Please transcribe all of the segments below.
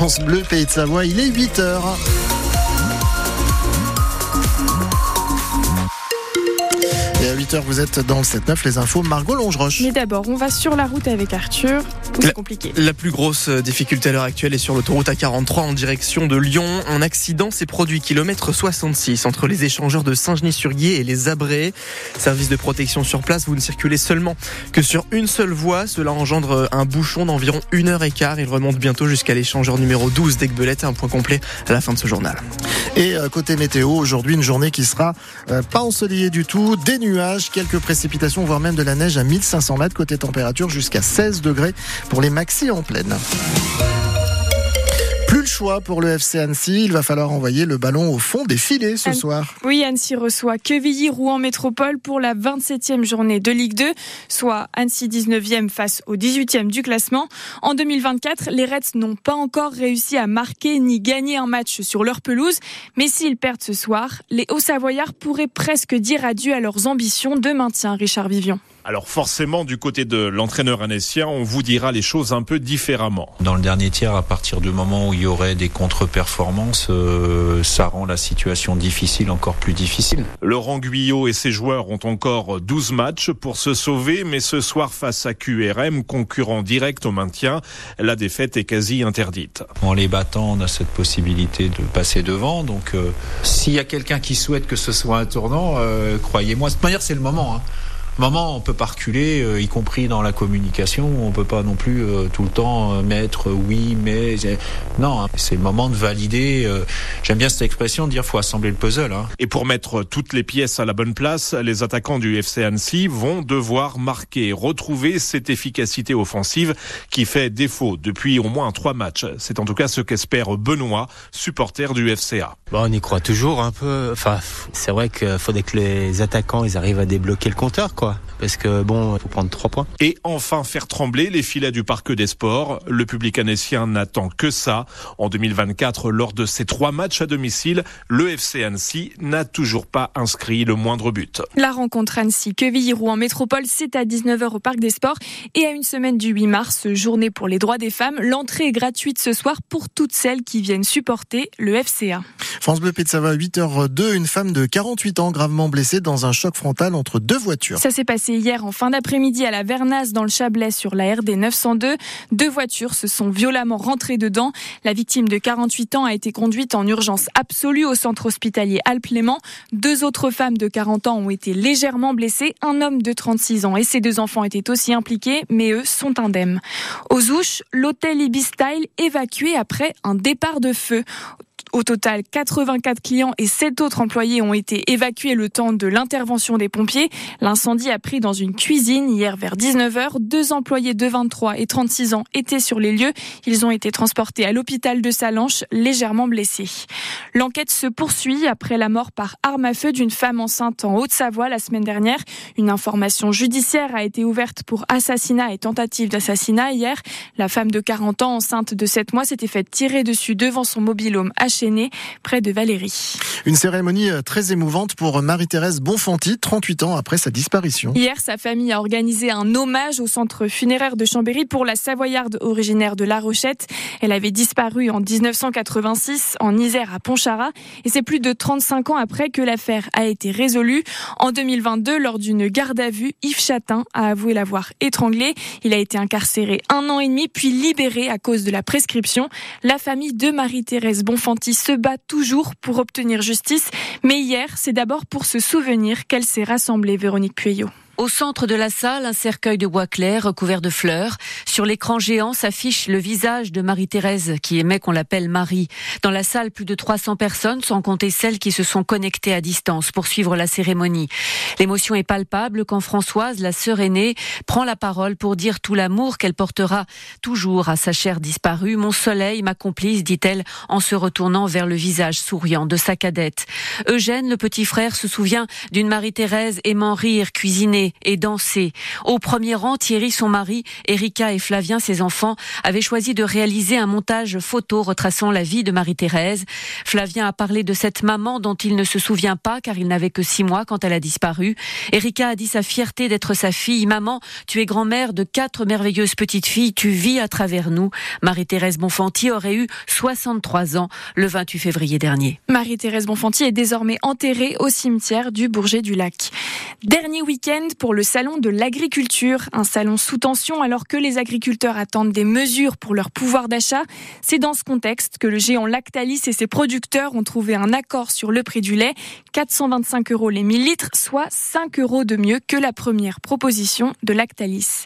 France Bleu, Pays de Savoie. Il est 8 8h, vous êtes dans le 7-9, les infos. Margot Longeroche. Mais d'abord, on va sur la route avec Arthur. C'est compliqué. La plus grosse difficulté à l'heure actuelle est sur l'autoroute A43 en direction de Lyon. Un accident s'est produit kilomètre 66 entre les échangeurs de Saint-Genis-sur-Guiers et les Abrés. Service de protection sur place, vous ne circulez seulement que sur une seule voie. Cela engendre un bouchon d'environ une heure et quart. Il remonte bientôt jusqu'à l'échangeur numéro 12 d'Aigbelette. Un point complet à la fin de ce journal. Et euh, côté météo, aujourd'hui, une journée qui sera euh, pas ensoleillée du tout. Des nuages, quelques précipitations, voire même de la neige à 1500 mètres. Côté température, jusqu'à 16 degrés pour les maxi en pleine. Choix pour le FC Annecy, il va falloir envoyer le ballon au fond des filets ce soir. Oui, Annecy reçoit Quevilly-Rouen Métropole pour la 27e journée de Ligue 2, soit Annecy 19e face au 18e du classement. En 2024, les Reds n'ont pas encore réussi à marquer ni gagner un match sur leur pelouse, mais s'ils perdent ce soir, les Hauts-Savoyards pourraient presque dire adieu à leurs ambitions de maintien, Richard Vivian. Alors forcément, du côté de l'entraîneur annécien, on vous dira les choses un peu différemment. Dans le dernier tiers, à partir du moment où il y aurait des contre-performances, euh, ça rend la situation difficile encore plus difficile. Laurent Guyot et ses joueurs ont encore 12 matchs pour se sauver, mais ce soir face à QRM, concurrent direct au maintien, la défaite est quasi interdite. En les battant, on a cette possibilité de passer devant. Donc, euh, s'il y a quelqu'un qui souhaite que ce soit un tournant, euh, croyez-moi, de toute manière, c'est le moment. Hein. Moment, on peut pas reculer, euh, y compris dans la communication. On peut pas non plus euh, tout le temps euh, mettre euh, oui, mais non. hein. C'est le moment de valider. euh, J'aime bien cette expression de dire faut assembler le puzzle. Hein. Et pour mettre toutes les pièces à la bonne place, les attaquants du FC Annecy vont devoir marquer, retrouver cette efficacité offensive qui fait défaut depuis au moins trois matchs. C'est en tout cas ce qu'espère Benoît, supporter du FCA. Bon, on y croit toujours un peu. Enfin, c'est vrai qu'il faudrait que les attaquants ils arrivent à débloquer le compteur, quoi. Parce que bon, faut prendre trois points. Et enfin faire trembler les filets du Parc des Sports. Le public annécien n'attend que ça. En 2024, lors de ces trois matchs à domicile, le FC Annecy n'a toujours pas inscrit le moindre but. La rencontre Annecy-Quevilly-Rouen Métropole, c'est à 19h au Parc des Sports. Et à une semaine du 8 mars, journée pour les droits des femmes, l'entrée est gratuite ce soir pour toutes celles qui viennent supporter le FCA. France Bleu Savoie, 8h02, une femme de 48 ans gravement blessée dans un choc frontal entre deux voitures. Ça s'est passé hier en fin d'après-midi à la Vernasse dans le Chablais sur la RD 902. Deux voitures se sont violemment rentrées dedans. La victime de 48 ans a été conduite en urgence absolue au centre hospitalier Alpes-Léman. Deux autres femmes de 40 ans ont été légèrement blessées. Un homme de 36 ans et ses deux enfants étaient aussi impliqués, mais eux sont indemnes. Aux Ouches, l'hôtel Ibis Style évacué après un départ de feu. Au total, 84 clients et 7 autres employés ont été évacués le temps de l'intervention des pompiers. L'incendie a pris dans une cuisine hier vers 19h. Deux employés de 23 et 36 ans étaient sur les lieux. Ils ont été transportés à l'hôpital de Salanches, légèrement blessés. L'enquête se poursuit après la mort par arme à feu d'une femme enceinte en Haute-Savoie la semaine dernière. Une information judiciaire a été ouverte pour assassinat et tentative d'assassinat hier. La femme de 40 ans, enceinte de 7 mois, s'était faite tirer dessus devant son mobilhome Près de Valérie. Une cérémonie euh, très émouvante pour Marie-Thérèse Bonfanti, 38 ans après sa disparition. Hier, sa famille a organisé un hommage au centre funéraire de Chambéry pour la Savoyarde originaire de La Rochette. Elle avait disparu en 1986 en Isère à Pontcharrat et c'est plus de 35 ans après que l'affaire a été résolue. En 2022, lors d'une garde à vue, Yves Chatin a avoué l'avoir étranglé. Il a été incarcéré un an et demi puis libéré à cause de la prescription. La famille de Marie-Thérèse Bonfanti se bat toujours pour obtenir justice, mais hier, c'est d'abord pour se souvenir qu'elle s'est rassemblée, Véronique Pueyo. Au centre de la salle, un cercueil de bois clair recouvert de fleurs. Sur l'écran géant s'affiche le visage de Marie-Thérèse, qui aimait qu'on l'appelle Marie. Dans la salle, plus de 300 personnes, sans compter celles qui se sont connectées à distance pour suivre la cérémonie. L'émotion est palpable quand Françoise, la sœur aînée, prend la parole pour dire tout l'amour qu'elle portera toujours à sa chère disparue. Mon soleil, ma complice, dit-elle en se retournant vers le visage souriant de sa cadette. Eugène, le petit frère, se souvient d'une Marie-Thérèse aimant rire, cuisiner, et danser. Au premier rang, Thierry, son mari, Erika et Flavien, ses enfants, avaient choisi de réaliser un montage photo retraçant la vie de Marie-Thérèse. Flavien a parlé de cette maman dont il ne se souvient pas car il n'avait que six mois quand elle a disparu. Erika a dit sa fierté d'être sa fille. Maman, tu es grand-mère de quatre merveilleuses petites filles, tu vis à travers nous. Marie-Thérèse Bonfanti aurait eu 63 ans le 28 février dernier. Marie-Thérèse Bonfanti est désormais enterrée au cimetière du Bourget du Lac. Dernier week-end pour le salon de l'agriculture, un salon sous tension alors que les agriculteurs attendent des mesures pour leur pouvoir d'achat. C'est dans ce contexte que le géant Lactalis et ses producteurs ont trouvé un accord sur le prix du lait, 425 euros les 1000 litres, soit 5 euros de mieux que la première proposition de Lactalis.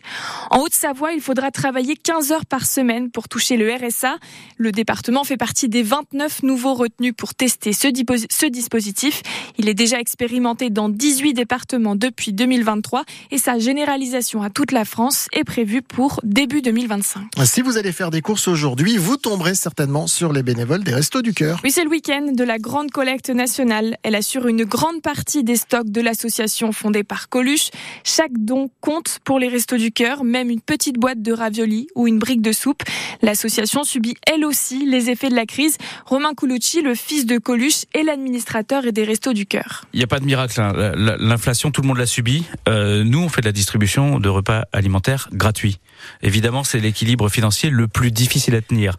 En Haute-Savoie, il faudra travailler 15 heures par semaine pour toucher le RSA. Le département fait partie des 29 nouveaux retenus pour tester ce, ce dispositif. Il est déjà expérimenté dans 18 départements depuis 2023 et sa généralisation à toute la France est prévue pour début 2025. Si vous allez faire des courses aujourd'hui, vous tomberez certainement sur les bénévoles des Restos du Cœur. Oui, c'est le week-end de la grande collecte nationale. Elle assure une grande partie des stocks de l'association fondée par Coluche. Chaque don compte pour les Restos du Cœur, même une petite boîte de raviolis ou une brique de soupe. L'association subit elle aussi les effets de la crise. Romain Colucci, le fils de Coluche, est l'administrateur et des Restos du Cœur. Il n'y a pas de miracle. Hein. L'inflation, tout le monde l'a subi. Euh, nous, on fait de la distribution de repas alimentaires gratuits. Évidemment, c'est l'équilibre financier le plus difficile à tenir.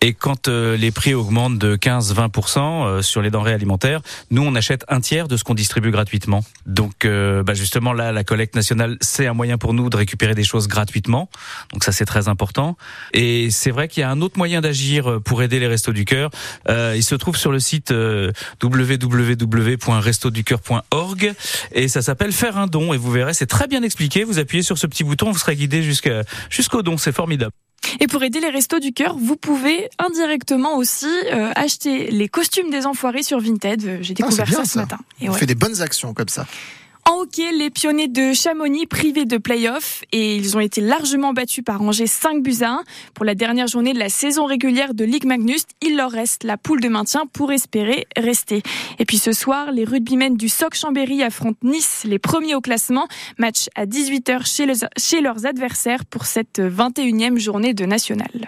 Et quand euh, les prix augmentent de 15-20% euh, sur les denrées alimentaires, nous, on achète un tiers de ce qu'on distribue gratuitement. Donc, euh, bah justement, là, la collecte nationale, c'est un moyen pour nous de récupérer des choses gratuitement. Donc ça, c'est très important. Et c'est vrai qu'il y a un autre moyen d'agir pour aider les Restos du Cœur. il se trouve sur le site www.restoducœur.org et ça s'appelle Faire un don. Verrez, c'est très bien expliqué. Vous appuyez sur ce petit bouton, vous serez guidé jusqu'au don. C'est formidable. Et pour aider les restos du cœur, vous pouvez indirectement aussi euh, acheter les costumes des enfoirés sur Vinted. Euh, j'ai ah, découvert ça, ce matin. Et On fait des bonnes actions comme ça. En hockey, les pionniers de Chamonix privés de play-off et ils ont été largement battus par Angers 5 buts à 1. Pour la dernière journée de la saison régulière de Ligue Magnus, il leur reste la poule de maintien pour espérer rester. Et puis ce soir, les rugbymen du Soc Chambéry affrontent Nice, les premiers au classement. Match à 18h chez, chez leurs adversaires pour cette 21e journée de nationale.